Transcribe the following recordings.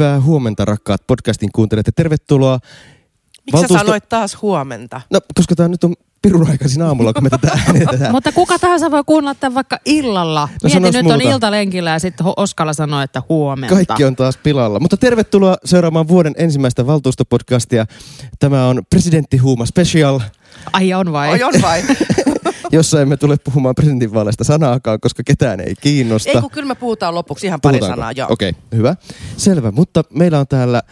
Hyvää huomenta rakkaat podcastin kuuntelijat ja tervetuloa. Miksi Valtuusto... sä sanoit taas huomenta? No, koska tämä nyt on pirun aikaisin aamulla, kun me tätä äänitetään. Mutta kuka tahansa voi kuunnella tämän vaikka illalla. No, Mieti, nyt muuta. on iltalenkillä ja sitten Oskala sanoi, että huomenta. Kaikki on taas pilalla. Mutta tervetuloa seuraamaan vuoden ensimmäistä valtuustopodcastia. Tämä on Presidentti Huuma Special. Ai on vai? Ai on vai? jossa emme tule puhumaan presidentinvaaleista sanaakaan, koska ketään ei kiinnosta. Ei kun kyllä me puhutaan lopuksi ihan pari sanaa, joo. Okei, okay, hyvä. Selvä, mutta meillä on täällä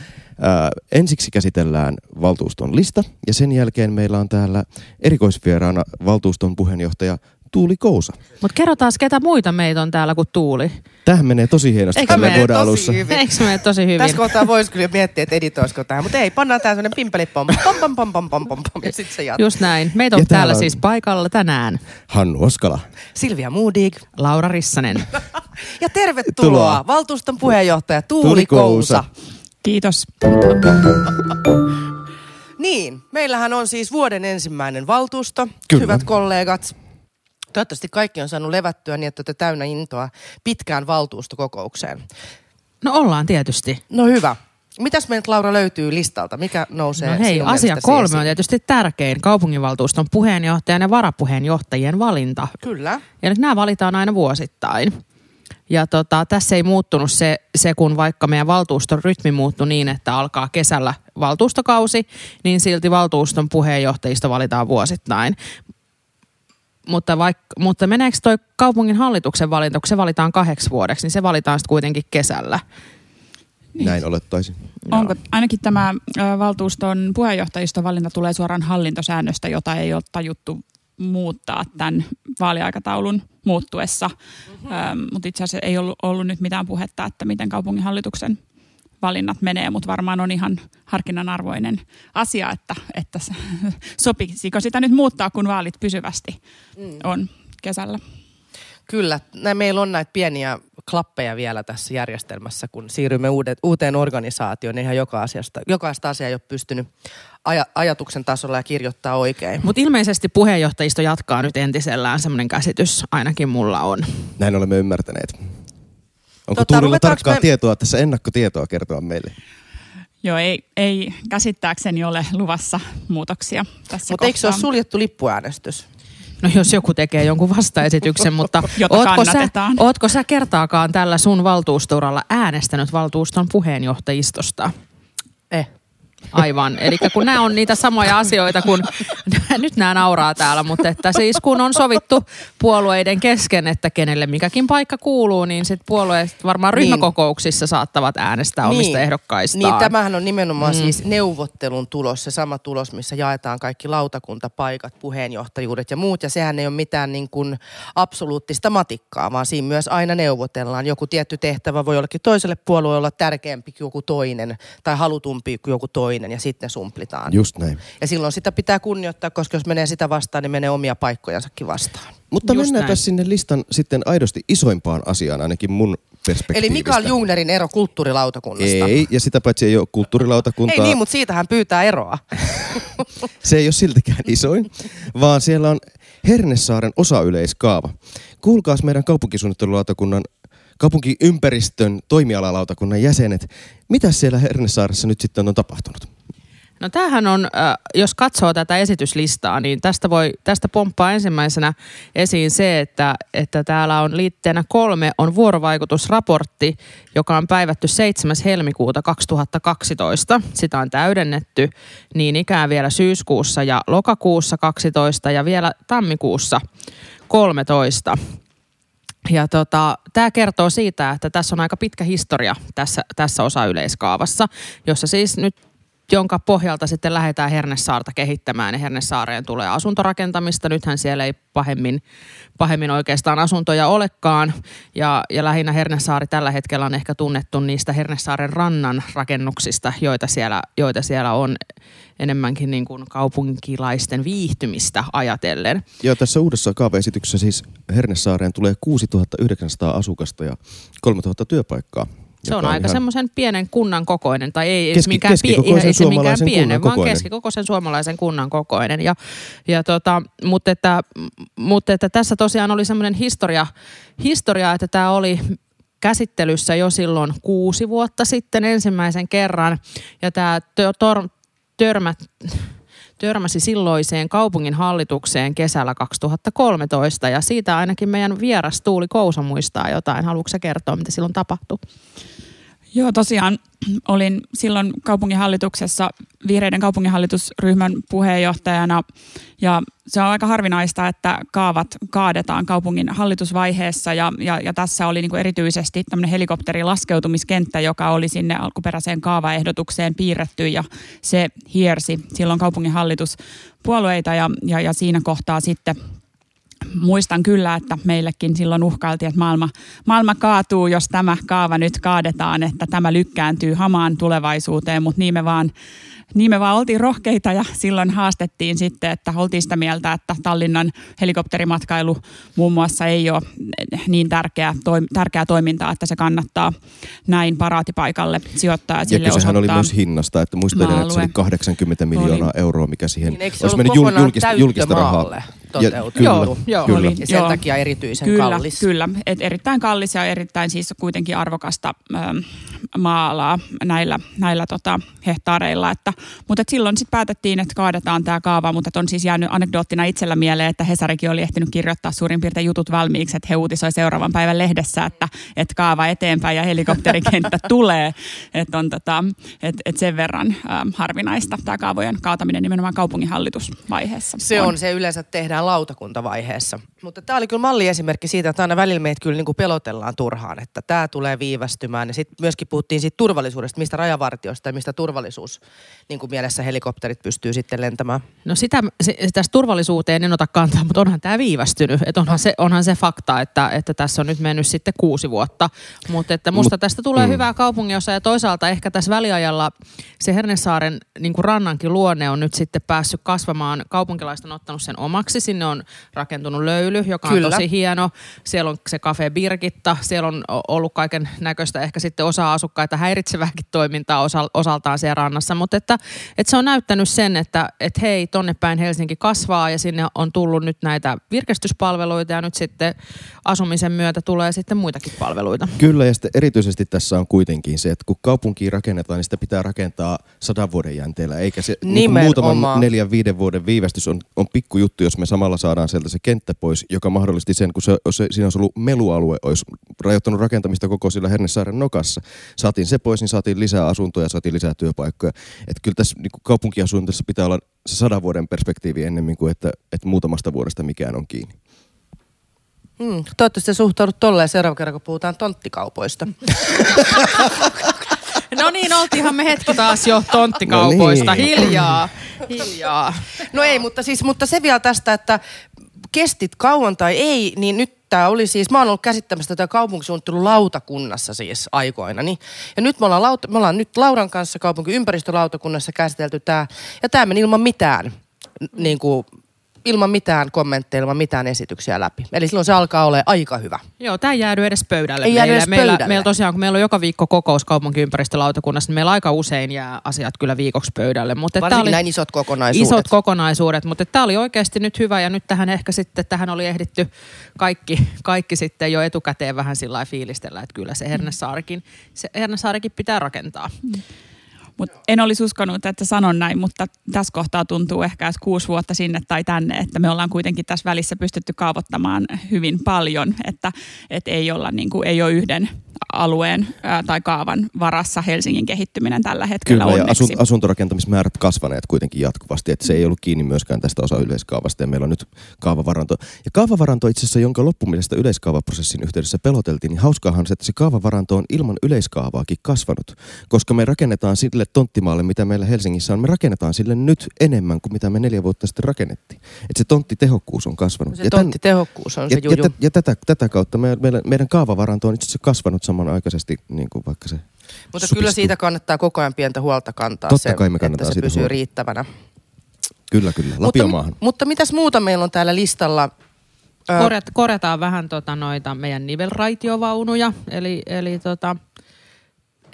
Ää, ensiksi käsitellään valtuuston lista ja sen jälkeen meillä on täällä erikoisvieraana valtuuston puheenjohtaja Tuuli Kousa. Mutta kerro taas, ketä muita meitä on täällä kuin Tuuli. Tähän menee tosi hienosti Eikö tällä vuoden alussa. Hyvin. Eikö menee tosi hyvin? Tässä kohtaa voisi kyllä miettiä, että editoisiko tähän, mutta ei, pannaan tää sellainen pimpeli pom pom pom pom pom pom pom pom ja sitten se jatkuu. Just näin. Meitä on ja täällä on siis paikalla tänään. Hannu Oskala. Silvia Moodig. Laura Rissanen. ja tervetuloa Tuloa. valtuuston puheenjohtaja Tuuli, Tuuli Kousa. Kousa. Kiitos. niin, meillähän on siis vuoden ensimmäinen valtuusto, Kyllä. hyvät kollegat. Toivottavasti kaikki on saanut levättyä niin, että olette täynnä intoa pitkään valtuustokokoukseen. No ollaan tietysti. No hyvä. Mitäs meiltä Laura löytyy listalta? Mikä nousee No hei, asia kolme esiin? on tietysti tärkein. Kaupunginvaltuuston puheenjohtajan ja varapuheenjohtajien valinta. Kyllä. Ja nyt nämä valitaan aina vuosittain. Ja tota, tässä ei muuttunut se, se, kun vaikka meidän valtuuston rytmi muuttui niin, että alkaa kesällä valtuustokausi, niin silti valtuuston puheenjohtajista valitaan vuosittain. Mutta, vaikka, mutta meneekö toi kaupungin hallituksen valinta, kun se valitaan kahdeksi vuodeksi, niin se valitaan sitten kuitenkin kesällä. Näin olettaisin. Onko ainakin tämä valtuuston puheenjohtajiston valinta tulee suoraan hallintosäännöstä, jota ei ole tajuttu muuttaa tämän vaaliaikataulun muuttuessa. Mm-hmm. Ähm, mutta itse asiassa ei ollut, ollut nyt mitään puhetta, että miten kaupunginhallituksen valinnat menee, mutta varmaan on ihan harkinnanarvoinen asia, että, että sopisiko sitä nyt muuttaa, kun vaalit pysyvästi mm. on kesällä. Kyllä, näin meillä on näitä pieniä klappeja vielä tässä järjestelmässä, kun siirrymme uudet, uuteen organisaatioon, niin ihan joka asiasta, jokaista asiaa ei ole pystynyt aja, ajatuksen tasolla ja kirjoittaa oikein. Mutta ilmeisesti puheenjohtajisto jatkaa nyt entisellään, semmoinen käsitys ainakin mulla on. Näin olemme ymmärtäneet. Onko tota, Tuulilla tarkkaa me... tietoa, tässä ennakkotietoa kertoa meille? Joo, ei, ei käsittääkseni ole luvassa muutoksia tässä Mutta eikö se ole suljettu lippuäänestys? No jos joku tekee jonkun vastaesityksen, mutta ootko sä, ootko sä kertaakaan tällä sun valtuusturalla äänestänyt valtuuston puheenjohtajistosta? Eh. Aivan. Eli kun nämä on niitä samoja asioita, kun nyt nämä nauraa täällä, mutta että siis kun on sovittu puolueiden kesken, että kenelle mikäkin paikka kuuluu, niin sitten puolueet varmaan niin. ryhmäkokouksissa niin. saattavat äänestää niin. omista ehdokkaistaan. Niin, tämähän on nimenomaan mm. siis neuvottelun tulos, se sama tulos, missä jaetaan kaikki lautakuntapaikat, puheenjohtajuudet ja muut. Ja sehän ei ole mitään niin kuin absoluuttista matikkaa, vaan siinä myös aina neuvotellaan. Joku tietty tehtävä voi jollekin toiselle puolueelle olla tärkeämpi kuin joku toinen tai halutumpi kuin joku toinen toinen ja sitten sumplitaan. Just näin. Ja silloin sitä pitää kunnioittaa, koska jos menee sitä vastaan, niin menee omia paikkojansakin vastaan. Mutta Just mennäänpä näin. sinne listan sitten aidosti isoimpaan asiaan, ainakin mun perspektiivistä. Eli Mikael Jungnerin ero kulttuurilautakunnasta. Ei, ja sitä paitsi ei ole kulttuurilautakuntaa. Ei niin, mutta siitä hän pyytää eroa. Se ei ole siltikään isoin, vaan siellä on Hernesaaren osayleiskaava. Kuulkaas meidän kaupunkisuunnittelulautakunnan kaupunkiympäristön toimialalautakunnan jäsenet. Mitä siellä Hernesaaressa nyt sitten on tapahtunut? No tämähän on, äh, jos katsoo tätä esityslistaa, niin tästä, voi, tästä pomppaa ensimmäisenä esiin se, että, että täällä on liitteenä kolme on vuorovaikutusraportti, joka on päivätty 7. helmikuuta 2012. Sitä on täydennetty niin ikään vielä syyskuussa ja lokakuussa 12 ja vielä tammikuussa 13. Ja tota, tämä kertoo siitä, että tässä on aika pitkä historia tässä, tässä osa-yleiskaavassa, jossa siis nyt jonka pohjalta sitten lähdetään Hernesaarta kehittämään ja Hernesaareen tulee asuntorakentamista. Nythän siellä ei pahemmin, pahemmin oikeastaan asuntoja olekaan ja, ja lähinnä Hernesaari tällä hetkellä on ehkä tunnettu niistä Hernesaaren rannan rakennuksista, joita siellä, joita siellä on enemmänkin niin kuin kaupunkilaisten viihtymistä ajatellen. Ja tässä uudessa kaavaesityksessä siis Hernesaareen tulee 6900 asukasta ja 3000 työpaikkaa. Se on, on aika semmoisen pienen kunnan kokoinen, tai ei Keski, mikään, pie, ei se mikään pienen, vaan keskikokoisen suomalaisen kunnan kokoinen. Ja, ja tota, mutta, että, mutta että tässä tosiaan oli semmoinen historia, historia, että tämä oli käsittelyssä jo silloin kuusi vuotta sitten ensimmäisen kerran. Ja tämä tor- törmät, törmäsi silloiseen kaupungin hallitukseen kesällä 2013 ja siitä ainakin meidän vieras Tuuli Kousa muistaa jotain. Haluatko kertoa, mitä silloin tapahtui? Joo, tosiaan olin silloin kaupunginhallituksessa vihreiden kaupunginhallitusryhmän puheenjohtajana. Ja se on aika harvinaista, että kaavat kaadetaan kaupungin hallitusvaiheessa. Ja, ja, ja tässä oli niin erityisesti tämmöinen helikopterilaskeutumiskenttä, joka oli sinne alkuperäiseen kaavaehdotukseen piirretty. Ja se hiersi silloin kaupungin hallituspuolueita ja, ja, ja siinä kohtaa sitten muistan kyllä, että meillekin silloin uhkailtiin, että maailma, maailma kaatuu, jos tämä kaava nyt kaadetaan, että tämä lykkääntyy hamaan tulevaisuuteen, mutta niin me vaan niin me vaan oltiin rohkeita ja silloin haastettiin sitten, että oltiin sitä mieltä, että Tallinnan helikopterimatkailu muun muassa ei ole niin tärkeä, toi, tärkeää toimintaa, että se kannattaa näin paraatipaikalle sijoittaa. Ja, ja kysehän oli myös hinnasta, että muistan, että se oli 80 miljoonaa oli. euroa, mikä siihen niin, olisi mennyt julkista, julkista rahaa. Ja, kyllä, joo, joo, kyllä. Oli, ja sen joo. takia erityisen kyllä, kallis. Kyllä, et erittäin kallis ja erittäin siis kuitenkin arvokasta ähm, maalaa näillä, näillä tota, hehtaareilla. Että, mutta et silloin sitten päätettiin, että kaadetaan tämä kaava, mutta on siis jäänyt anekdoottina itsellä mieleen, että Hesarikin oli ehtinyt kirjoittaa suurin piirtein jutut valmiiksi, että he uutisoi seuraavan päivän lehdessä, että, että kaava eteenpäin ja helikopterikenttä tulee. Että on tota, et, et sen verran ähm, harvinaista tämä kaavojen kaataminen nimenomaan kaupunginhallitusvaiheessa. Se on, on se yleensä tehdään lautakuntavaiheessa. Mutta tämä oli kyllä malliesimerkki siitä, että aina välillä meitä kyllä niin kuin pelotellaan turhaan, että tämä tulee viivästymään. Ja sitten myöskin puhuttiin siitä turvallisuudesta, mistä rajavartiosta ja mistä turvallisuus niin kuin mielessä helikopterit pystyy sitten lentämään. No sitä, se, tässä turvallisuuteen en ota kantaa, mutta onhan tämä viivästynyt. Että onhan, se, onhan se fakta, että, että tässä on nyt mennyt sitten kuusi vuotta. Mutta että musta Mut, tästä tulee mm. hyvää kaupunginosa ja toisaalta ehkä tässä väliajalla se Hernesaaren niin kuin rannankin luonne on nyt sitten päässyt kasvamaan. Kaupunkilaiset on ottanut sen omaksi. Sinne on rakentunut löyly, joka Kyllä. on tosi hieno. Siellä on se Cafe Birgitta. Siellä on ollut kaiken näköistä ehkä sitten osa asukkaita häiritsevääkin toimintaa osaltaan siellä rannassa. Mutta että, että se on näyttänyt sen, että, että hei, tonne päin Helsinki kasvaa ja sinne on tullut nyt näitä virkistyspalveluita ja nyt sitten asumisen myötä tulee sitten muitakin palveluita. Kyllä ja sitten erityisesti tässä on kuitenkin se, että kun kaupunki rakennetaan, niin sitä pitää rakentaa sadan vuoden jänteellä, eikä se niin muutaman neljän, viiden vuoden viivästys on, on pikkujuttu, jos me samalla saadaan sieltä se kenttä pois, joka mahdollisti sen, kun se, se, siinä olisi ollut melualue, olisi rajoittanut rakentamista koko sillä Hernesaaren nokassa. Saatiin se pois, niin saatiin lisää asuntoja, saatiin lisää työpaikkoja. Että kyllä tässä niin kaupunkiasunnotessa pitää olla se sadan vuoden perspektiivi ennemmin kuin, että, että muutamasta vuodesta mikään on kiinni. Hmm, toivottavasti suhtaudut tolleen seuraava kerran, kun puhutaan tonttikaupoista. No niin, oltiinhan me hetki taas jo tonttikaupoista. No niin. Hiljaa, hiljaa. No ei, mutta, siis, mutta se vielä tästä, että kestit kauan tai ei, niin nyt tämä oli siis, mä oon ollut käsittämässä tätä kaupunkisuunnittelun lautakunnassa siis aikoina. Niin. Ja nyt me ollaan, lauta, me ollaan nyt Lauran kanssa kaupunki ympäristölautakunnassa käsitelty tämä, ja tämä meni ilman mitään niin kuin, ilman mitään kommentteja, ilman mitään esityksiä läpi. Eli silloin se alkaa olla aika hyvä. Joo, tämä ei jäädy edes pöydälle. Ei meillä, edes meillä, pöydälle. meillä tosiaan, kun meillä on joka viikko kokous kaupunkiympäristölautakunnassa, niin meillä aika usein jää asiat kyllä viikoksi pöydälle. Mutta Varsinkin oli näin isot kokonaisuudet. Isot kokonaisuudet, mutta tämä oli oikeasti nyt hyvä ja nyt tähän ehkä sitten, tähän oli ehditty kaikki, kaikki sitten jo etukäteen vähän sillä fiilistellä, että kyllä se Hernesaarikin, se Hernesaarikin pitää rakentaa. Mm. Mut en olisi uskonut, että sanon näin, mutta tässä kohtaa tuntuu ehkä kuusi vuotta sinne tai tänne, että me ollaan kuitenkin tässä välissä pystytty kaavoittamaan hyvin paljon, että, että ei, olla, niin kuin, ei ole yhden alueen ää, tai kaavan varassa Helsingin kehittyminen tällä hetkellä Kyllä, onneksi. ja asuntorakentamismäärät kasvaneet kuitenkin jatkuvasti, että se ei ollut kiinni myöskään tästä osa yleiskaavasta ja meillä on nyt kaavavaranto. Ja kaavavaranto itse asiassa, jonka loppumisesta yleiskaavaprosessin yhteydessä peloteltiin, niin hauskaahan se, että se kaavavaranto on ilman yleiskaavaakin kasvanut, koska me rakennetaan sille tonttimaalle, mitä meillä Helsingissä on, me rakennetaan sille nyt enemmän kuin mitä me neljä vuotta sitten rakennettiin. Että se tonttitehokkuus on kasvanut. Se ja tonttitehokkuus on se ja, juju. Ja, ja, tätä, tätä kautta me, meidän, meidän kaavavaranto on itse asiassa kasvanut samanaikaisesti niin kuin vaikka se Mutta supistuu. kyllä siitä kannattaa koko ajan pientä huolta kantaa Totta se, kai me että se pysyy huolta. riittävänä. Kyllä, kyllä. Lapiomaahan. Mutta, mutta mitäs muuta meillä on täällä listalla? Korjat, korjataan vähän tota noita meidän nivelraitiovaunuja, eli, eli tota,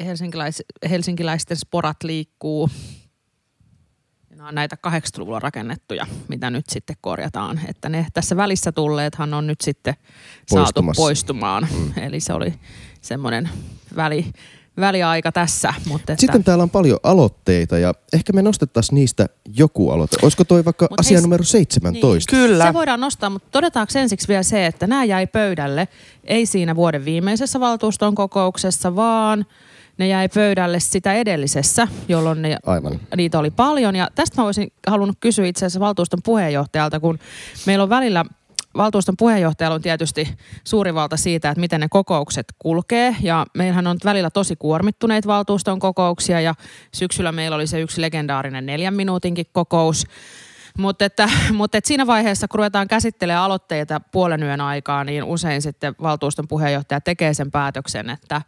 helsinkiläis, helsinkiläisten sporat liikkuu. Nämä on näitä 80-luvulla rakennettuja, mitä nyt sitten korjataan. Että ne tässä välissä tulleethan on nyt sitten saatu poistumaan. Mm. Eli se oli semmoinen väli, väliaika tässä. Mutta että, Sitten täällä on paljon aloitteita ja ehkä me nostettaisiin niistä joku aloite. Olisiko toi vaikka Mut asia hei, numero 17? Niin, Kyllä. Se voidaan nostaa, mutta todetaanko ensiksi vielä se, että nämä jäi pöydälle, ei siinä vuoden viimeisessä valtuuston kokouksessa, vaan ne jäi pöydälle sitä edellisessä, jolloin ne, Aivan. niitä oli paljon. Ja tästä mä olisin halunnut kysyä itse asiassa valtuuston puheenjohtajalta, kun meillä on välillä valtuuston puheenjohtajalla on tietysti suuri valta siitä, että miten ne kokoukset kulkee. Ja meillähän on välillä tosi kuormittuneita valtuuston kokouksia ja syksyllä meillä oli se yksi legendaarinen neljän minuutinkin kokous. Mutta että, mutta että siinä vaiheessa, kun ruvetaan käsittelemään aloitteita puolen yön aikaa, niin usein sitten valtuuston puheenjohtaja tekee sen päätöksen, että,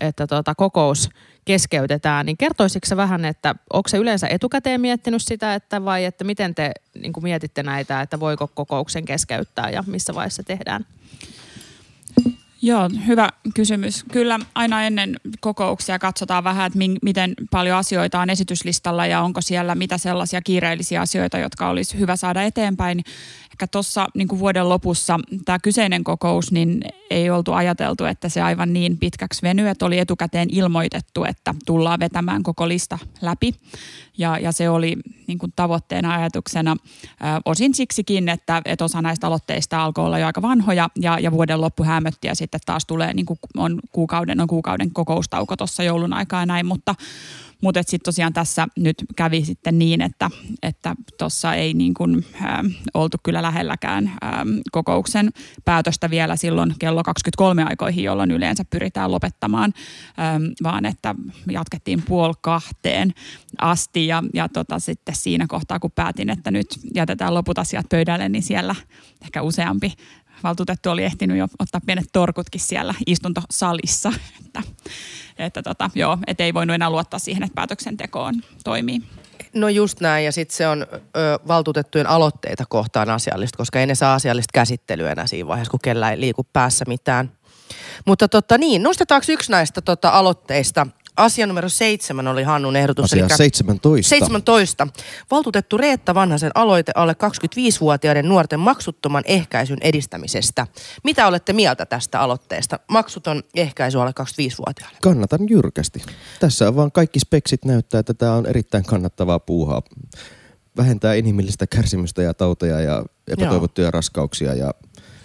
että tota, kokous keskeytetään. Niin kertoisitko sä vähän, että onko se yleensä etukäteen miettinyt sitä, että vai että miten te niin mietitte näitä, että voiko kokouksen keskeyttää ja missä vaiheessa tehdään? Joo, hyvä kysymys. Kyllä aina ennen kokouksia katsotaan vähän, että min, miten paljon asioita on esityslistalla ja onko siellä mitä sellaisia kiireellisiä asioita, jotka olisi hyvä saada eteenpäin. Ehkä tuossa niin vuoden lopussa tämä kyseinen kokous, niin ei oltu ajateltu, että se aivan niin pitkäksi venyy, että oli etukäteen ilmoitettu, että tullaan vetämään koko lista läpi. Ja, ja se oli niin kuin tavoitteena ajatuksena ää, osin siksikin, että, että osa näistä aloitteista alkoi olla jo aika vanhoja ja, ja vuoden loppu hämötti ja sitten taas tulee niin kuin on kuukauden, on kuukauden kokoustauko tuossa joulun aikaa ja näin, mutta, mutta sitten tosiaan tässä nyt kävi sitten niin, että että tuossa ei niin kuin, äh, oltu kyllä lähelläkään äh, kokouksen päätöstä vielä silloin kello 23 aikoihin, jolloin yleensä pyritään lopettamaan, äh, vaan että jatkettiin puoli kahteen asti. Ja, ja tota, sitten siinä kohtaa, kun päätin, että nyt jätetään loput asiat pöydälle, niin siellä ehkä useampi valtuutettu oli ehtinyt jo ottaa pienet torkutkin siellä istuntosalissa, että, että tota, joo, et ei voinut enää luottaa siihen, että päätöksentekoon toimii. No just näin, ja sitten se on ö, valtuutettujen aloitteita kohtaan asiallista, koska ei ne saa asiallista käsittelyä enää siinä vaiheessa, kun kellä ei liiku päässä mitään. Mutta totta niin, nostetaanko yksi näistä tota, aloitteista Asia numero seitsemän oli Hannun ehdotus. Asia elikkä 17. 17. Valtuutettu Reetta Vanhasen aloite alle 25-vuotiaiden nuorten maksuttoman ehkäisyn edistämisestä. Mitä olette mieltä tästä aloitteesta? Maksuton ehkäisy alle 25-vuotiaille. Kannatan jyrkästi. Tässä on vaan kaikki speksit näyttää, että tämä on erittäin kannattavaa puuhaa. Vähentää inhimillistä kärsimystä ja tauteja ja epätoivottuja Joo. raskauksia ja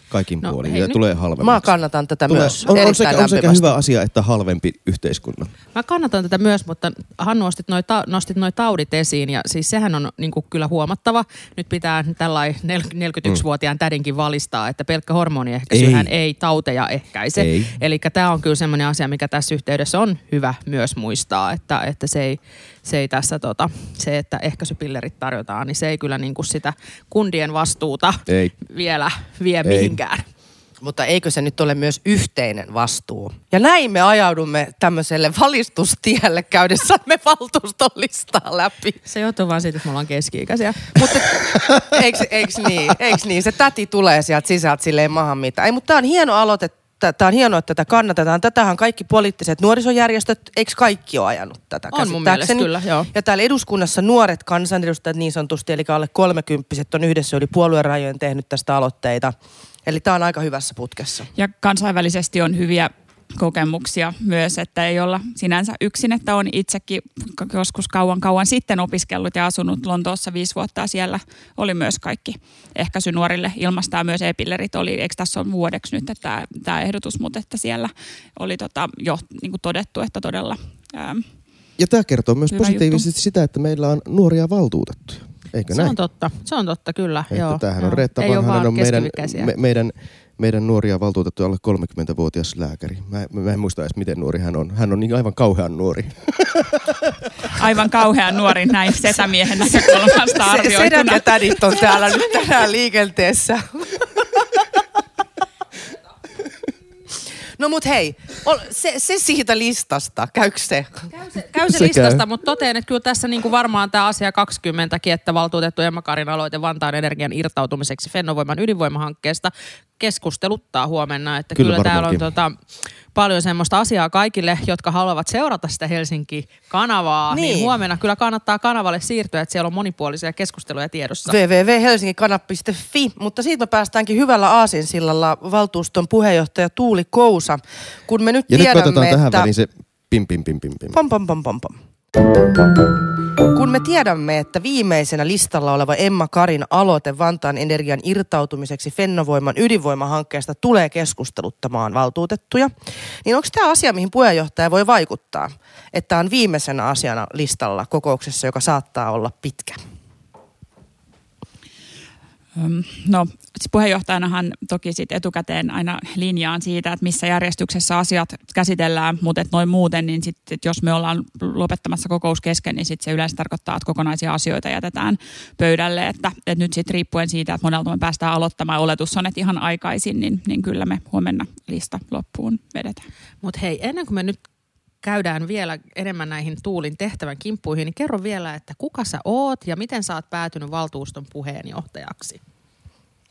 kaikin No, puolin. hei, ja nyt- tulee halvemmaksi. Mä kannatan tätä Tulee- myös on, on, sekä, on sekä hyvä asia että halvempi yhteiskunnan. Mä kannatan tätä myös, mutta Hannu nostit noi, ta- nostit noi taudit esiin ja siis sehän on niin kyllä huomattava. Nyt pitää tällainen 41-vuotiaan tädinkin valistaa, että pelkkä hormoniehkäisyhän ei, Ei. ei tauteja ehkäise. Eli tämä on kyllä semmoinen asia, mikä tässä yhteydessä on hyvä myös muistaa, että, että se, ei, se ei tässä tota, se, että ehkäisypillerit tarjotaan, niin se ei kyllä niin kuin sitä kundien vastuuta Ei. vielä vie Ei. mihinkään. Mutta eikö se nyt ole myös yhteinen vastuu? Ja näin me ajaudumme tämmöiselle valistustielle käydessämme valtuuston listaa läpi. Se johtuu vaan siitä, että me ollaan keski-ikäisiä. Mutta eikö, eikö, niin, eikö niin? Se täti tulee sieltä sisältä silleen mahan mitä. Ei, mutta tämä on hieno aloite. Tämä on hienoa, että tätä kannatetaan. Tätähän kaikki poliittiset nuorisojärjestöt, eikö kaikki ole ajanut tätä On mun mielestä kyllä, joo. Ja täällä eduskunnassa nuoret kansanedustajat niin sanotusti, eli alle kolmekymppiset on yhdessä yli puoluerajojen tehnyt tästä aloitteita. Eli tämä on aika hyvässä putkessa. Ja kansainvälisesti on hyviä kokemuksia myös, että ei olla sinänsä yksin, että on itsekin joskus kauan kauan sitten opiskellut ja asunut Lontoossa viisi vuotta siellä oli myös kaikki ehkäisy nuorille ilmastaa myös e-pillerit oli, eikö tässä ole vuodeksi nyt että tämä, tämä ehdotus, mutta että siellä oli tota, jo niin kuin todettu, että todella ähm, Ja tämä kertoo myös positiivisesti sitä, että meillä on nuoria valtuutettuja. Eikö Se näin? on totta, se on totta kyllä. Että joo, tämähän joo. on Reetta Vanhanen on meidän, me, meidän, meidän nuoria valtuutettuja alle 30-vuotias lääkäri. Mä, mä en muista edes miten nuori hän on. Hän on niin aivan kauhean nuori. aivan kauhean nuori näin setämiehen näkökulmasta Se, sedät arvioituna. ja tädit on täällä nyt tänään liikenteessä. No mut hei, ol- se, se siitä listasta, käykö se? Käy se, Se listasta, käy. mutta totean, että kyllä tässä niinku varmaan tämä asia 20 että valtuutettu Emma Karin aloite Vantaan energian irtautumiseksi Fennovoiman ydinvoimahankkeesta keskusteluttaa huomenna. Että Kyllä kyllä, täällä on tota, paljon semmoista asiaa kaikille, jotka haluavat seurata sitä Helsinki-kanavaa. Niin. Niin. huomenna kyllä kannattaa kanavalle siirtyä, että siellä on monipuolisia keskusteluja tiedossa. www.helsinkikanap.fi, mutta siitä me päästäänkin hyvällä aasinsillalla valtuuston puheenjohtaja Tuuli Kousa. Kun me nyt nyt Ja nyt tiedämme, tähän että... väliin se pim pim pim pim pim. Pom, pom, pom, pom, pom. Kun me tiedämme, että viimeisenä listalla oleva Emma Karin aloite Vantaan energian irtautumiseksi Fennovoiman ydinvoimahankkeesta tulee keskusteluttamaan valtuutettuja, niin onko tämä asia, mihin puheenjohtaja voi vaikuttaa, että on viimeisenä asiana listalla kokouksessa, joka saattaa olla pitkä? No siis puheenjohtajanahan toki sit etukäteen aina linjaan siitä, että missä järjestyksessä asiat käsitellään, mutta et noin muuten, niin sit, et jos me ollaan lopettamassa kokous kesken, niin sit se yleensä tarkoittaa, että kokonaisia asioita jätetään pöydälle. Että, et nyt sitten riippuen siitä, että monelta me päästään aloittamaan, oletus on, että ihan aikaisin, niin, niin kyllä me huomenna lista loppuun vedetään. Mutta hei, ennen kuin me nyt käydään vielä enemmän näihin Tuulin tehtävän kimppuihin, niin kerro vielä, että kuka sä oot ja miten sä oot päätynyt valtuuston puheenjohtajaksi?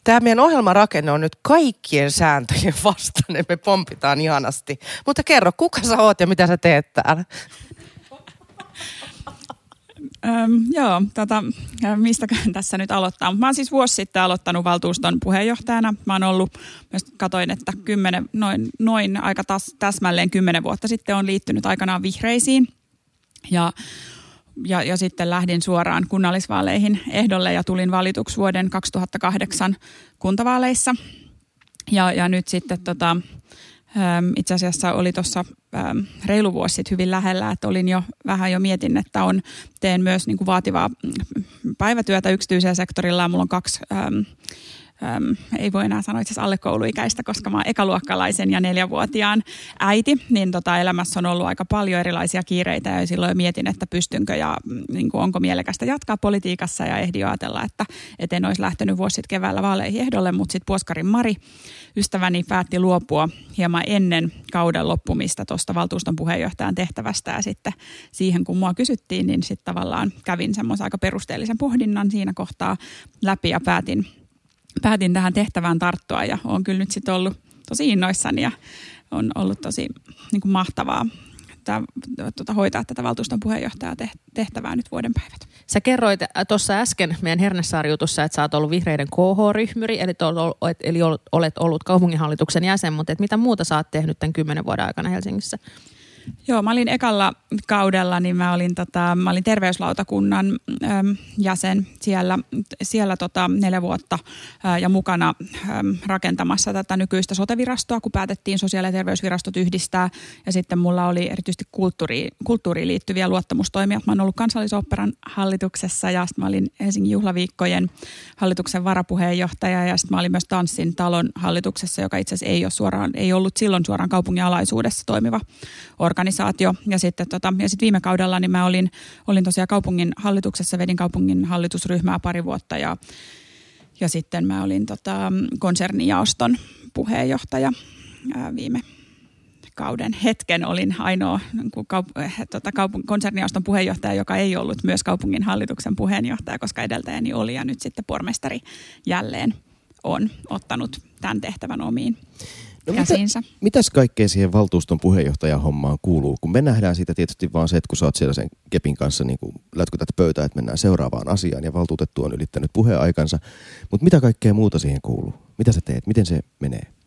Tämä meidän ohjelmarakenne on nyt kaikkien sääntöjen vastainen. Me pompitaan ihanasti. Mutta kerro, kuka sä oot ja mitä sä teet täällä? Öm, joo, tota, mistä tässä nyt aloittaa. Mä oon siis vuosi sitten aloittanut valtuuston puheenjohtajana. Mä oon ollut, mä katoin, että kymmenen, noin, noin aika tas, täsmälleen kymmenen vuotta sitten on liittynyt aikanaan vihreisiin. Ja ja, ja sitten lähdin suoraan kunnallisvaaleihin ehdolle ja tulin valituksi vuoden 2008 kuntavaaleissa. Ja, ja nyt sitten tota, itse asiassa oli tuossa reilu vuosi sitten hyvin lähellä, että olin jo vähän jo mietin, että on, teen myös niin kuin vaativaa mm, päivätyötä yksityisellä sektorilla. Ja mulla on kaksi äm, ei voi enää sanoa itse asiassa alle kouluikäistä, koska mä oon ekaluokkalaisen ja neljävuotiaan äiti, niin tota elämässä on ollut aika paljon erilaisia kiireitä ja silloin mietin, että pystynkö ja mm, niin kuin onko mielekästä jatkaa politiikassa ja ehdin jo ajatella, että, että en olisi lähtenyt vuosi sitten keväällä vaaleihin ehdolle, mutta sitten Puoskarin Mari, ystäväni, päätti luopua hieman ennen kauden loppumista tuosta valtuuston puheenjohtajan tehtävästä ja sitten siihen kun mua kysyttiin, niin sitten tavallaan kävin semmoisen aika perusteellisen pohdinnan siinä kohtaa läpi ja päätin päätin tähän tehtävään tarttua ja olen kyllä nyt sitten ollut tosi innoissani ja on ollut tosi niin kuin mahtavaa tää, tuota, hoitaa tätä valtuuston puheenjohtajaa tehtävää nyt vuoden päivät. Sä kerroit tuossa äsken meidän Hernesaari-jutussa, että sä oot ollut vihreiden KH-ryhmyri, eli, olet, eli olet ollut kaupunginhallituksen jäsen, mutta et mitä muuta sä oot tehnyt tämän kymmenen vuoden aikana Helsingissä? Joo, mä olin ekalla kaudella, niin mä olin, tota, mä olin terveyslautakunnan äm, jäsen siellä, siellä tota, neljä vuotta ää, ja mukana äm, rakentamassa tätä nykyistä sotevirastoa, kun päätettiin sosiaali- ja terveysvirastot yhdistää. Ja sitten mulla oli erityisesti kulttuuri, kulttuuriin liittyviä luottamustoimia. Mä oon ollut kansallisoperan hallituksessa ja sitten mä olin Helsingin juhlaviikkojen hallituksen varapuheenjohtaja ja sitten mä olin myös Tanssin talon hallituksessa, joka itse asiassa ei, ole suoraan, ei ollut silloin suoraan kaupungin alaisuudessa toimiva organisaatio. Ja sitten tota, ja sit viime kaudella niin mä olin, olin tosiaan kaupungin hallituksessa, vedin kaupungin hallitusryhmää pari vuotta ja, ja sitten mä olin tota, konsernijaoston puheenjohtaja ää, viime kauden hetken olin ainoa kaup- tota, kaupung- konserniaoston puheenjohtaja, joka ei ollut myös kaupungin hallituksen puheenjohtaja, koska edeltäjäni oli ja nyt sitten pormestari jälleen on ottanut tämän tehtävän omiin No käsiinsä. Mitä, mitäs kaikkea siihen valtuuston puheenjohtajan hommaan kuuluu? Kun me nähdään siitä tietysti vaan se, että kun sä oot siellä sen kepin kanssa niin kun lätkytät pöytää, että mennään seuraavaan asiaan ja valtuutettu on ylittänyt puheaikansa. Mutta mitä kaikkea muuta siihen kuuluu? Mitä sä teet? Miten se menee?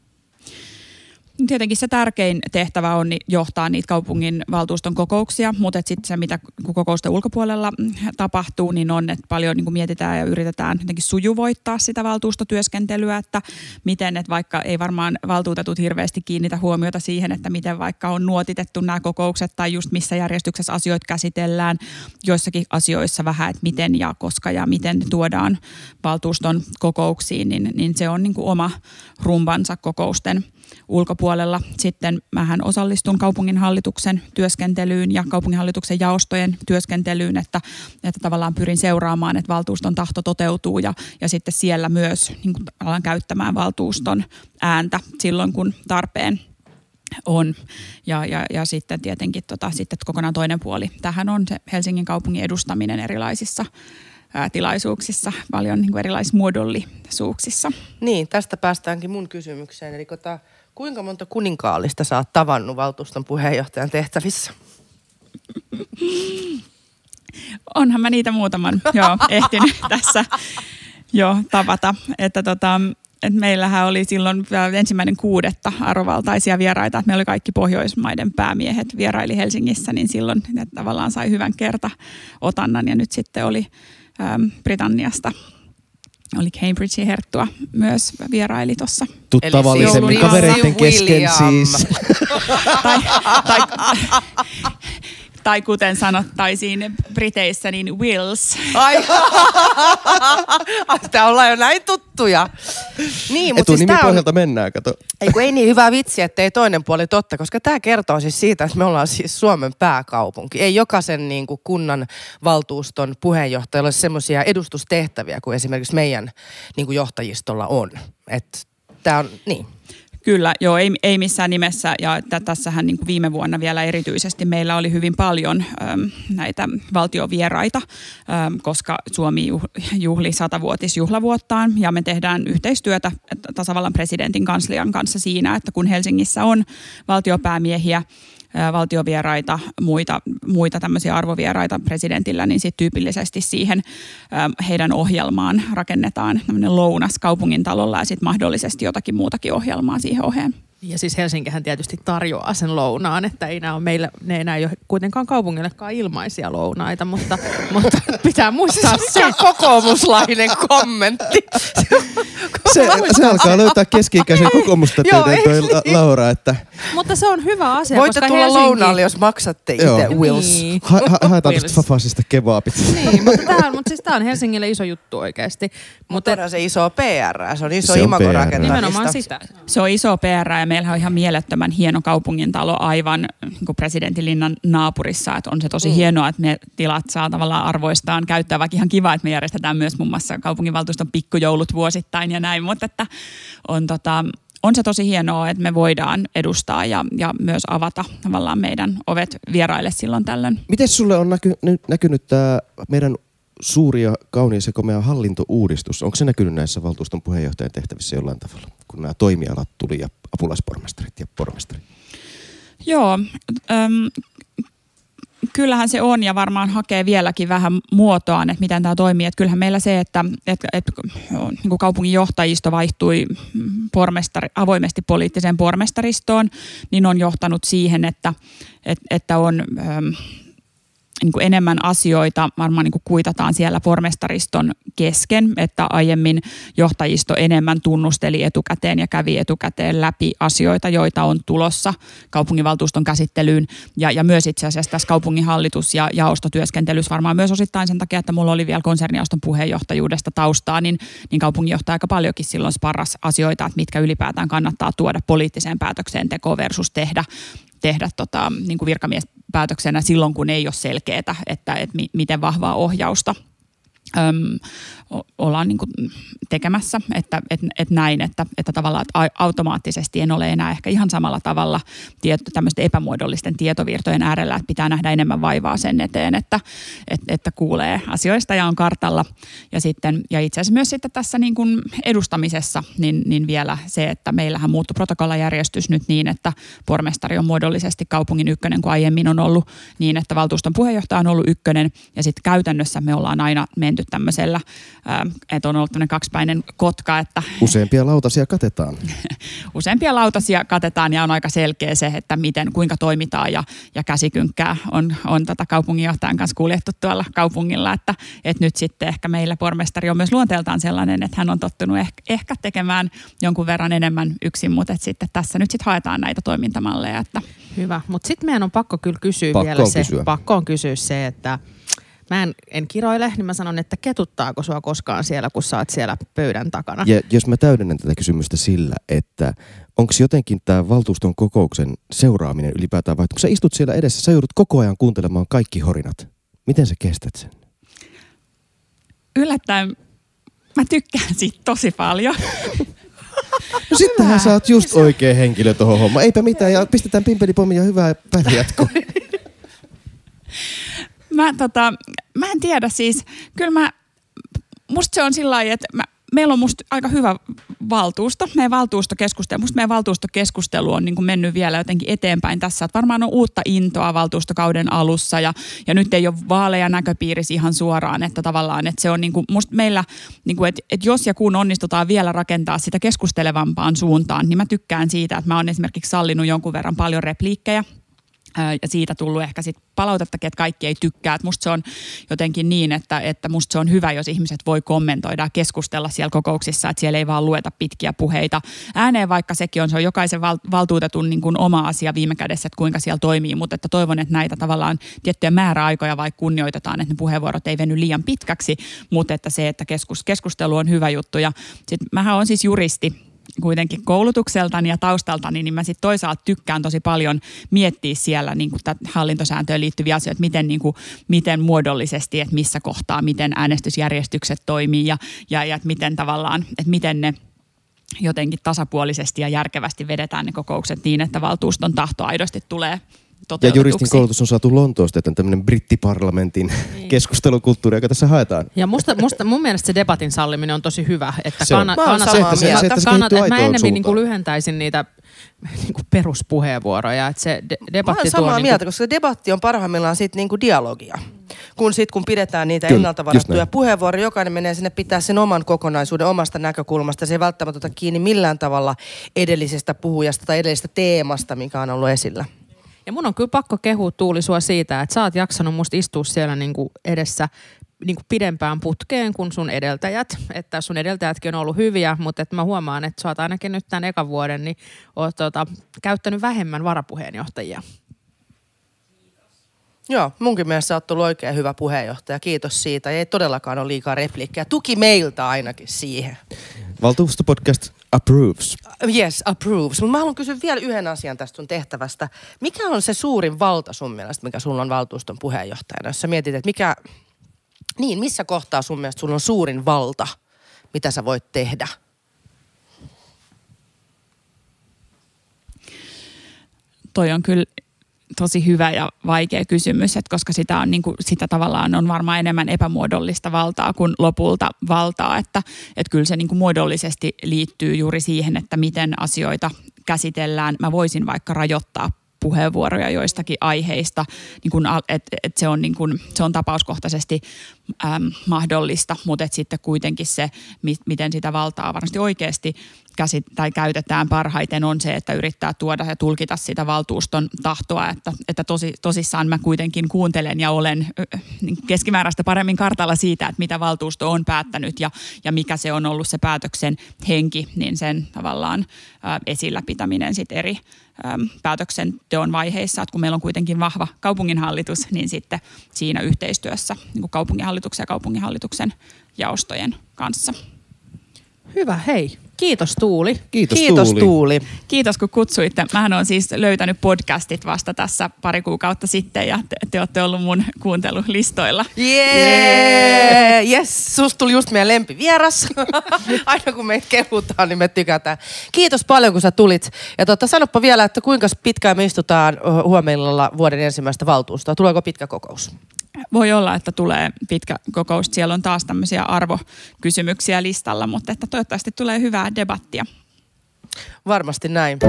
Tietenkin se tärkein tehtävä on johtaa niitä kaupungin valtuuston kokouksia, mutta sitten se, mitä kokousten ulkopuolella tapahtuu, niin on, että paljon niin mietitään ja yritetään jotenkin sujuvoittaa sitä valtuustotyöskentelyä, että miten, että vaikka ei varmaan valtuutetut hirveästi kiinnitä huomiota siihen, että miten vaikka on nuotitettu nämä kokoukset tai just missä järjestyksessä asioita käsitellään, joissakin asioissa vähän, että miten ja koska ja miten tuodaan valtuuston kokouksiin, niin, niin se on niin kuin oma rumbansa kokousten ulkopuolella. Sitten mähän osallistun kaupunginhallituksen työskentelyyn ja kaupunginhallituksen jaostojen työskentelyyn, että, että tavallaan pyrin seuraamaan, että valtuuston tahto toteutuu ja, ja sitten siellä myös niin kuin, alan käyttämään valtuuston ääntä silloin, kun tarpeen on. Ja, ja, ja sitten tietenkin tota, sitten kokonaan toinen puoli. Tähän on se Helsingin kaupungin edustaminen erilaisissa ää, tilaisuuksissa, paljon niin kuin erilaisissa muodollisuuksissa. Niin, tästä päästäänkin mun kysymykseen. Eli kota, kuinka monta kuninkaallista sä oot tavannut valtuuston puheenjohtajan tehtävissä? Onhan mä niitä muutaman jo ehtinyt tässä jo tavata. Että tota, et meillähän oli silloin ensimmäinen kuudetta arvovaltaisia vieraita, että meillä oli kaikki Pohjoismaiden päämiehet vieraili Helsingissä, niin silloin ne tavallaan sai hyvän kerta otannan ja nyt sitten oli ähm, Britanniasta oli Cambridgein herttua myös vieraili tuossa. Tuttavallisemmin kavereiden kesken siis. tai, tai, tai kuten sanottaisiin Briteissä, niin Wills. Ai, Tämä ollaan jo näin tuttuja. Niin, mutta siis pohjalta on, mennään, kato. Ei, kun ei niin hyvä vitsi, että ei toinen puoli totta, koska tämä kertoo siis siitä, että me ollaan siis Suomen pääkaupunki. Ei jokaisen niin kuin kunnan valtuuston puheenjohtajalla ole semmoisia edustustehtäviä kuin esimerkiksi meidän niin kuin johtajistolla on. Että tämä on, niin. Kyllä, joo, ei, ei missään nimessä. Ja että tässähän niin kuin viime vuonna vielä erityisesti meillä oli hyvin paljon äm, näitä valtiovieraita, äm, koska Suomi juhli satavuotisjuhlavuottaan ja me tehdään yhteistyötä tasavallan presidentin kanslian kanssa siinä, että kun Helsingissä on valtiopäämiehiä, valtiovieraita, muita, muita tämmöisiä arvovieraita presidentillä, niin sitten tyypillisesti siihen heidän ohjelmaan rakennetaan lounas kaupungin talolla ja sitten mahdollisesti jotakin muutakin ohjelmaa siihen oheen. Ja siis Helsinkihän tietysti tarjoaa sen lounaan, että ei nämä ole meillä, ne ei ole kuitenkaan kaupungillekaan ilmaisia lounaita, mutta, mutta pitää muistaa se. Se kokoomuslainen kommentti. Se, se alkaa löytää keski-ikäisen kokoomusta toi Laura, että... Mutta se on hyvä asia, Voitte koska tulla Helsinki... lounaalle, jos maksatte itse Wills. Niin. Ha- ha- haetaan tästä Fafasista kebabit. Niin, mutta tämä mutta siis on Helsingille iso juttu oikeasti. Mutta on se iso PR, se on iso se imagorakentamista. Nimenomaan sitä. Se on iso PR ja meillähän on ihan mielettömän hieno kaupungintalo aivan niin presidentinlinnan naapurissa. Että on se tosi mm. hienoa, että me tilat saa tavallaan arvoistaan käyttää, vaikka ihan kiva, että me järjestetään myös muun muassa kaupunginvaltuuston pikkujoulut vuosittain ja näin, mutta että on tota, on se tosi hienoa, että me voidaan edustaa ja, ja myös avata tavallaan meidän ovet vieraille silloin tällöin. Miten sulle on näky, näkynyt tämä meidän suuri ja kaunis ja komea hallintouudistus? Onko se näkynyt näissä valtuuston puheenjohtajan tehtävissä jollain tavalla, kun nämä toimialat tuli ja apulaispormestarit ja pormestarit? Joo, äm, kyllähän se on ja varmaan hakee vieläkin vähän muotoaan, että miten tämä toimii. Että kyllähän meillä se, että, että, että niin kaupungin johtajisto vaihtui pormestari, avoimesti poliittiseen pormestaristoon, niin on johtanut siihen, että, että, että on... Ähm, niin kuin enemmän asioita varmaan niin kuin kuitataan siellä pormestariston kesken, että aiemmin johtajisto enemmän tunnusteli etukäteen ja kävi etukäteen läpi asioita, joita on tulossa kaupunginvaltuuston käsittelyyn. Ja, ja myös itse asiassa tässä kaupunginhallitus- ja jaostotyöskentelyssä varmaan myös osittain sen takia, että mulla oli vielä konsernijaoston puheenjohtajuudesta taustaa, niin, niin kaupunginjohtaja aika paljonkin silloin sparras asioita, että mitkä ylipäätään kannattaa tuoda poliittiseen päätöksentekoon versus tehdä tehdä tota, niin kuin virkamiespäätöksenä silloin, kun ei ole selkeää, että, että miten vahvaa ohjausta Öm, ollaan niin kuin tekemässä, että, että, että näin, että, että tavallaan että automaattisesti en ole enää ehkä ihan samalla tavalla tieto, tämmöisten epämuodollisten tietovirtojen äärellä, että pitää nähdä enemmän vaivaa sen eteen, että, että, että kuulee asioista ja on kartalla. Ja, sitten, ja itse asiassa myös sitten tässä niin kuin edustamisessa, niin, niin vielä se, että meillähän muuttui protokollajärjestys nyt niin, että pormestari on muodollisesti kaupungin ykkönen, kun aiemmin on ollut niin, että valtuuston puheenjohtaja on ollut ykkönen, ja sitten käytännössä me ollaan aina menty tämmöisellä Ähm, että on ollut tämmöinen kaksipäinen kotka. Että Useampia lautasia katetaan. Useampia lautasia katetaan ja on aika selkeä se, että miten, kuinka toimitaan ja, ja käsikynkkää on, on tota kaupunginjohtajan kanssa kuljettu tuolla kaupungilla, että, että nyt sitten ehkä meillä pormestari on myös luonteeltaan sellainen, että hän on tottunut ehkä, ehkä tekemään jonkun verran enemmän yksin, mutta että sitten tässä nyt sitten haetaan näitä toimintamalleja. Että. Hyvä, mutta sitten meidän on pakko kyllä kysyä pakko vielä se, kysyä. pakko on kysyä se, että mä en, en kiroile, niin mä sanon, että ketuttaako sua koskaan siellä, kun sä oot siellä pöydän takana. Ja jos mä täydennän tätä kysymystä sillä, että onko jotenkin tämä valtuuston kokouksen seuraaminen ylipäätään, vai kun sä istut siellä edessä, sä joudut koko ajan kuuntelemaan kaikki horinat. Miten sä kestät sen? Yllättäen mä tykkään siitä tosi paljon. No sittenhän sä oot just oikea henkilö tuohon hommaan. Eipä mitään, ja pistetään pimpelipommi ja hyvää päivän jatkoa. Mä, tota, mä en tiedä siis, kyllä mä, musta se on sillä lailla, että mä, meillä on musta aika hyvä valtuusto, meidän valtuustokeskustelu, musta meidän valtuustokeskustelu on niin kuin mennyt vielä jotenkin eteenpäin tässä, että varmaan on uutta intoa valtuustokauden alussa ja, ja nyt ei ole vaaleja näköpiirissä ihan suoraan, että tavallaan, että se on niin kuin, musta meillä, niin kuin, että, että jos ja kun onnistutaan vielä rakentaa sitä keskustelevampaan suuntaan, niin mä tykkään siitä, että mä oon esimerkiksi sallinut jonkun verran paljon repliikkejä ja siitä tullut ehkä sit palautettakin, että kaikki ei tykkää. Et musta se on jotenkin niin, että, että musta se on hyvä, jos ihmiset voi kommentoida ja keskustella siellä kokouksissa, että siellä ei vaan lueta pitkiä puheita ääneen, vaikka sekin on, se on jokaisen val, valtuutetun niin kuin oma asia viime kädessä, että kuinka siellä toimii, mutta että toivon, että näitä tavallaan tiettyjä määräaikoja vaikka kunnioitetaan, että ne puheenvuorot ei veny liian pitkäksi, mutta että se, että keskus, keskustelu on hyvä juttu. Ja sit mähän on siis juristi, kuitenkin koulutukseltani ja taustaltani, niin mä sitten toisaalta tykkään tosi paljon miettiä siellä niin kuin hallintosääntöön liittyviä asioita, miten, niin kuin, miten muodollisesti, että missä kohtaa, miten äänestysjärjestykset toimii ja, ja, ja että miten tavallaan, että miten ne jotenkin tasapuolisesti ja järkevästi vedetään ne kokoukset niin, että valtuuston tahto aidosti tulee ja juristin koulutus on saatu Lontoosta, että tämmöinen brittiparlamentin niin. keskustelukulttuuri, joka tässä haetaan. Ja musta, musta, mun mielestä se debatin salliminen on tosi hyvä. Että se on. Kannat, kannat, se, että se, se, että se kannat, että mä enemmän niin kuin lyhentäisin niitä niin kuin peruspuheenvuoroja. Että se de- debatti mä samaa niin mieltä, koska se debatti on parhaimmillaan sit niin kuin dialogia. Kun sit kun pidetään niitä Kyllä, ennalta varattuja puheenvuoroja, jokainen menee sinne pitää sen oman kokonaisuuden omasta näkökulmasta. Se ei välttämättä ota kiinni millään tavalla edellisestä puhujasta tai edellisestä teemasta, mikä on ollut esillä. Ja mun on kyllä pakko kehua Tuuli sua siitä, että sä oot jaksanut musta istua siellä niinku edessä niinku pidempään putkeen kuin sun edeltäjät. Että sun edeltäjätkin on ollut hyviä, mutta että mä huomaan, että sä oot ainakin nyt tämän ekan vuoden, niin oot tota, käyttänyt vähemmän varapuheenjohtajia. Joo, munkin mielestä oot tullut oikein hyvä puheenjohtaja. Kiitos siitä. Ei todellakaan ole liikaa repliikkejä. Tuki meiltä ainakin siihen. Valtuustopodcast approves. Yes, approves. Mutta mä haluan kysyä vielä yhden asian tästä sun tehtävästä. Mikä on se suurin valta sun mielestä, mikä sulla on valtuuston puheenjohtajana? Jos sä mietit, että mikä, niin missä kohtaa sun mielestä sulla on suurin valta, mitä sä voit tehdä? Toi on kyllä tosi hyvä ja vaikea kysymys, että koska sitä, on, niin kuin, sitä tavallaan on varmaan enemmän epämuodollista valtaa kuin lopulta valtaa, että, että kyllä se niin kuin muodollisesti liittyy juuri siihen, että miten asioita käsitellään. Mä voisin vaikka rajoittaa puheenvuoroja joistakin aiheista, niin kun, et, se, on, niin kun, se on tapauskohtaisesti äm, mahdollista, mutta sitten kuitenkin se, mi, miten sitä valtaa varmasti oikeasti käsit, tai käytetään parhaiten on se, että yrittää tuoda ja tulkita sitä valtuuston tahtoa, että, että tosi, tosissaan mä kuitenkin kuuntelen ja olen keskimääräistä paremmin kartalla siitä, että mitä valtuusto on päättänyt ja, ja mikä se on ollut se päätöksen henki, niin sen tavallaan esillä pitäminen sitten eri päätöksenteon vaiheissa, että kun meillä on kuitenkin vahva kaupunginhallitus, niin sitten siinä yhteistyössä niin kuin kaupunginhallituksen ja kaupunginhallituksen jaostojen kanssa. Hyvä, hei. Kiitos Tuuli. Kiitos, Kiitos Tuuli. Tuuli. Kiitos kun kutsuitte. Mähän on siis löytänyt podcastit vasta tässä pari kuukautta sitten ja te, te olette ollut mun kuuntelulistoilla. Jee! Yes, susta tuli just meidän lempivieras. Aina kun meitä kehutaan, niin me tykätään. Kiitos paljon, kun sä tulit. Ja totta, sanoppa vielä, että kuinka pitkään me istutaan huomenna vuoden ensimmäistä valtuustoa. Tuleeko pitkä kokous? Voi olla, että tulee pitkä kokous. Siellä on taas tämmöisiä arvokysymyksiä listalla, mutta että toivottavasti tulee hyvää debattia. Varmasti näin.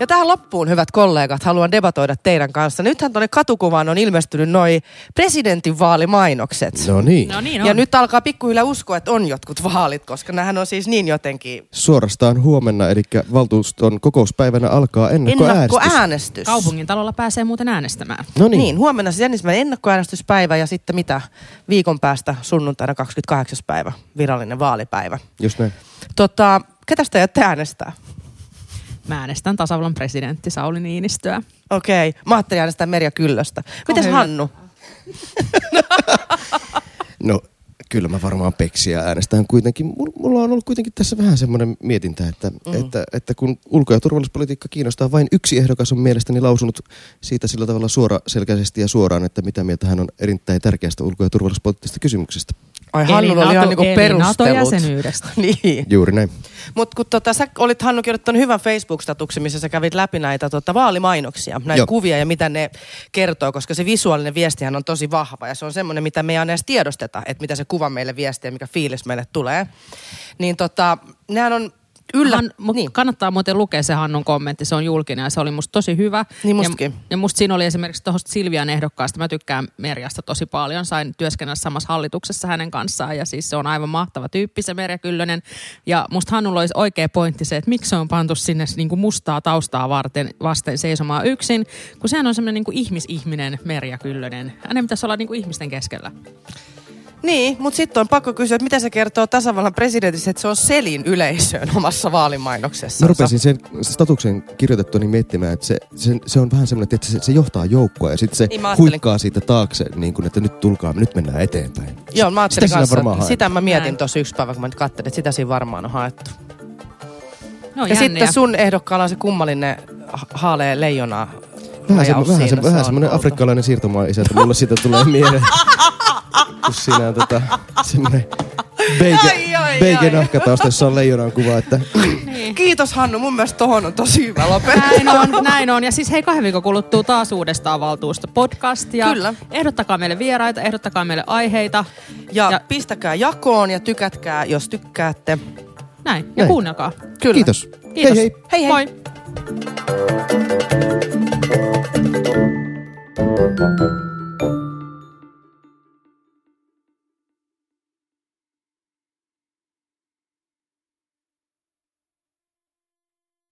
Ja tähän loppuun, hyvät kollegat, haluan debatoida teidän kanssa. Nythän tuonne katukuvaan on ilmestynyt noi presidentinvaalimainokset. No niin. No niin on. Ja nyt alkaa pikkuhiljaa uskoa, että on jotkut vaalit, koska nämähän on siis niin jotenkin... Suorastaan huomenna, eli valtuuston kokouspäivänä alkaa ennakkoäänestys. Ennakkoäänestys. Kaupungin talolla pääsee muuten äänestämään. No niin. Niin, huomenna siis ensimmäinen ennakkoäänestyspäivä ja sitten mitä viikon päästä sunnuntaina 28. päivä, virallinen vaalipäivä. Just näin. Tota, ketä sitä äänestää? Mä äänestän tasavallan presidentti Sauli Niinistöä. Okei, okay. mä ajattelin äänestää Merja Kyllöstä. Mites. Hannu? No kyllä mä varmaan peksiä äänestän kuitenkin. Mulla on ollut kuitenkin tässä vähän semmoinen mietintä, että, mm. että, että kun ulko- ja turvallisuuspolitiikka kiinnostaa, vain yksi ehdokas on mielestäni lausunut siitä sillä tavalla suoraselkäisesti ja suoraan, että mitä mieltä hän on erittäin tärkeästä ulko- ja turvallisuuspoliittisesta kysymyksestä. Ai Hannulla oli ihan niinku perustelut. NATO-jäsenyydestä. niin. Juuri näin. Mutta kun tota, sä olit Hannu kirjoittanut hyvän Facebook-statuksen, missä sä kävit läpi näitä tota, vaalimainoksia, näitä Joo. kuvia ja mitä ne kertoo, koska se visuaalinen viestihän on tosi vahva ja se on semmoinen, mitä me ei aina edes tiedosteta, että mitä se kuva meille viestii ja mikä fiilis meille tulee. Niin tota, nehän on yllä... Han, mut niin. Kannattaa muuten lukea se Hannun kommentti, se on julkinen ja se oli musta tosi hyvä. Niin mustakin. Ja, ja musta siinä oli esimerkiksi tuosta Silvian ehdokkaasta, mä tykkään Merjasta tosi paljon, sain työskennellä samassa hallituksessa hänen kanssaan ja siis se on aivan mahtava tyyppi se Merja Kyllönen. Ja musta Hannulla olisi oikea pointti se, että miksi se on pantu sinne niin kuin mustaa taustaa varten, vasten seisomaan yksin, kun sehän on semmoinen niin ihmisihminen Merja Kyllönen. Hänen pitäisi olla niin kuin ihmisten keskellä. Niin, mutta sitten on pakko kysyä, että mitä se kertoo tasavallan presidentistä, että se on selin yleisöön omassa vaalimainoksessa. Mä rupesin sen statuksen kirjoitettua niin miettimään, että se, se, se on vähän semmoinen, että se, se johtaa joukkoa ja sitten se Niin huikkaa siitä taakse, niin kuin, että nyt tulkaa, nyt mennään eteenpäin. Joo, mä ajattelin Sitä kanssa, varmaan sitä mä mietin tuossa yksi päivä, kun mä nyt katselin, että sitä siinä varmaan on haettu. No, Ja sitten sun ehdokkaalla on se kummallinen ha- haalea leijona Vähän, se, vähän, se, vähän semmoinen afrikkalainen siirtomaa isä, että mulle siitä tulee mieleen. kun siinä tota, on tota, semmoinen bacon-nahkatausta, jossa on leijonan kuva. Että... Niin. Kiitos Hannu, mun mielestä tohon on tosi hyvä lopettaa. Näin on, näin on. Ja siis hei kahden viikon kuluttuu taas uudestaan valtuusta podcastia. Kyllä. Ehdottakaa meille vieraita, ehdottakaa meille aiheita. Ja, ja pistäkää jakoon ja tykätkää, jos tykkäätte. Näin, ja Näin. kuunnelkaa. Kyllä. Kiitos. Kiitos. Hei hei. Hei hei. Moi. Thank you.